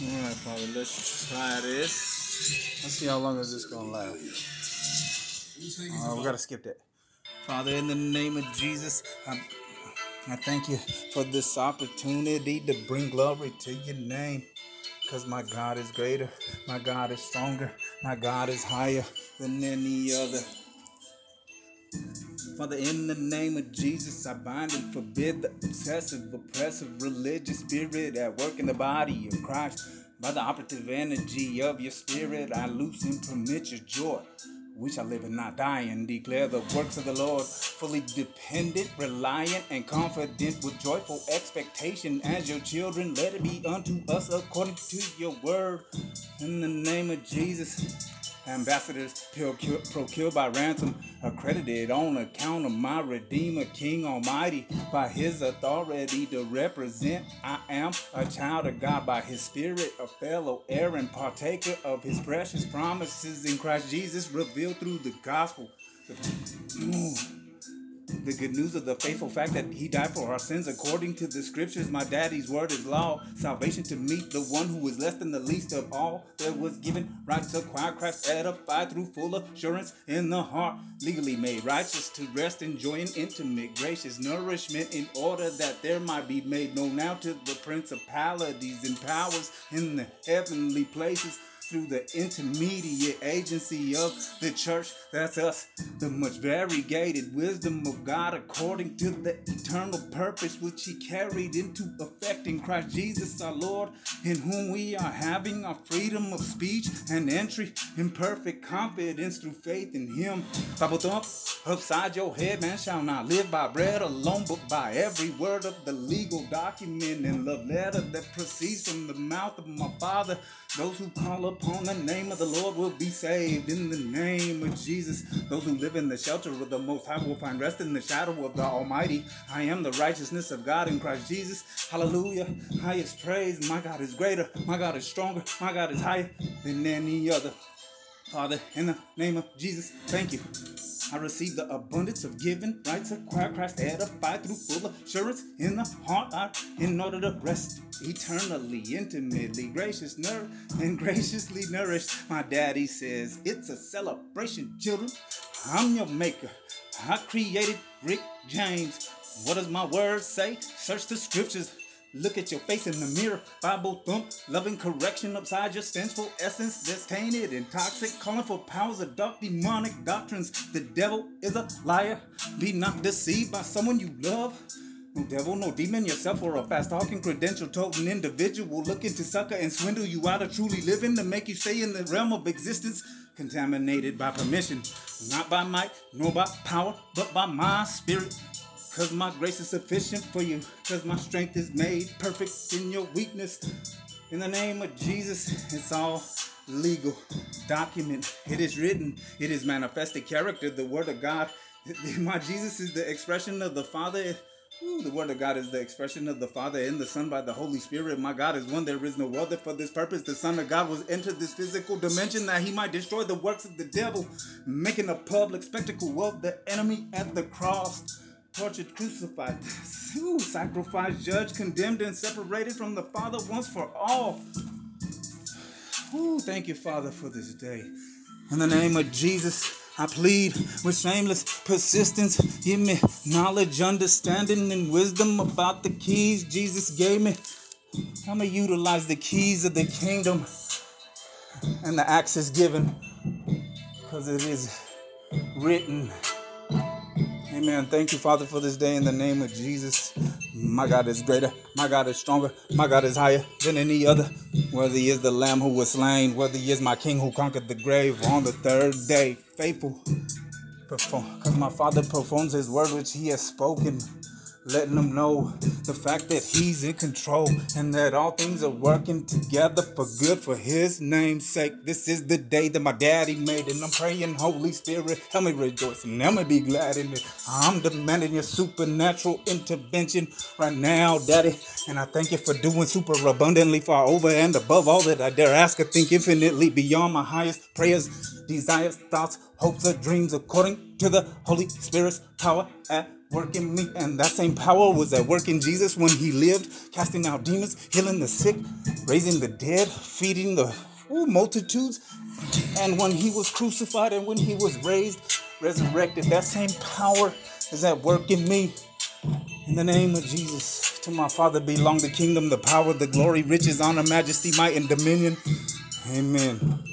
Alright, Father, let's try this. Let's see how long is this gonna last. Uh, we gotta skip that. Father, in the name of Jesus, I, I thank you for this opportunity to bring glory to your name. Because my God is greater, my God is stronger, my God is higher than any other. Father, in the name of Jesus, I bind and forbid the obsessive, oppressive, religious spirit at work in the body of Christ. By the operative energy of your spirit, I loose and permit your joy. We shall live and not die and declare the works of the Lord, fully dependent, reliant, and confident with joyful expectation. As your children, let it be unto us according to your word. In the name of Jesus. Ambassadors procured by ransom, accredited on account of my Redeemer, King Almighty, by His authority to represent. I am a child of God by His Spirit, a fellow heir and partaker of His precious promises in Christ Jesus, revealed through the gospel. The good news of the faithful fact that he died for our sins according to the scriptures. My daddy's word is law. Salvation to meet the one who is less than the least of all. that was given right to acquire Christ edified through full assurance in the heart. Legally made righteous to rest enjoying intimate gracious nourishment in order that there might be made known now to the principalities and powers in the heavenly places through the intermediate agency of the church. That's us, the much variegated wisdom of God according to the eternal purpose which He carried into effect in Christ Jesus our Lord, in whom we are having our freedom of speech and entry in perfect confidence through faith in Him. Bible thump upside your head, man shall not live by bread alone, but by every word of the legal document and love letter that proceeds from the mouth of my Father. Those who call upon the name of the Lord will be saved in the name of Jesus. Those who live in the shelter of the Most High will find rest in the shadow of the Almighty. I am the righteousness of God in Christ Jesus. Hallelujah. Highest praise. My God is greater. My God is stronger. My God is higher than any other. Father, in the name of Jesus, thank you. I receive the abundance of giving, right to acquire Christ edified through full assurance in the heart, I, in order to rest eternally, intimately, gracious, and graciously nourished. My daddy says it's a celebration, children. I'm your maker. I created Rick James. What does my word say? Search the scriptures. Look at your face in the mirror, Bible thump, loving correction upside your sinful essence that's tainted and toxic, calling for powers of dark demonic doctrines. The devil is a liar. Be not deceived by someone you love. No devil, no demon, yourself, or a fast talking, credential toting individual looking to sucker and swindle you out of truly living to make you stay in the realm of existence, contaminated by permission, not by might, nor by power, but by my spirit. Cause my grace is sufficient for you. Cause my strength is made perfect in your weakness. In the name of Jesus, it's all legal. Document. It is written. It is manifested character. The word of God. My Jesus is the expression of the Father. Ooh, the word of God is the expression of the Father and the Son by the Holy Spirit. My God is one, there is no other. For this purpose, the Son of God was entered this physical dimension that he might destroy the works of the devil, making a public spectacle of the enemy at the cross tortured, crucified, sacrificed, judged, condemned, and separated from the Father once for all. Ooh, thank you, Father, for this day. In the name of Jesus, I plead with shameless persistence. Give me knowledge, understanding, and wisdom about the keys Jesus gave me. I'm gonna utilize the keys of the kingdom and the access given because it is written. Amen. Thank you, Father, for this day in the name of Jesus. My God is greater. My God is stronger. My God is higher than any other. Whether he is the Lamb who was slain. whether he is my King who conquered the grave on the third day. Faithful. Perform. Because my Father performs his word which he has spoken letting them know the fact that he's in control and that all things are working together for good for his name's sake. This is the day that my daddy made, and I'm praying, Holy Spirit, help me rejoice and help me be glad in it. I'm demanding your supernatural intervention right now, Daddy, and I thank you for doing super abundantly far over and above all that I dare ask or think infinitely beyond my highest prayers, desires, thoughts, hopes, or dreams according to the Holy Spirit's power at work in me. And that same power was at work in Jesus when he lived, casting out demons, healing the sick, raising the dead, feeding the ooh, multitudes. And when he was crucified and when he was raised, resurrected, that same power is at work in me. In the name of Jesus, to my Father belong the kingdom, the power, the glory, riches, honor, majesty, might, and dominion. Amen.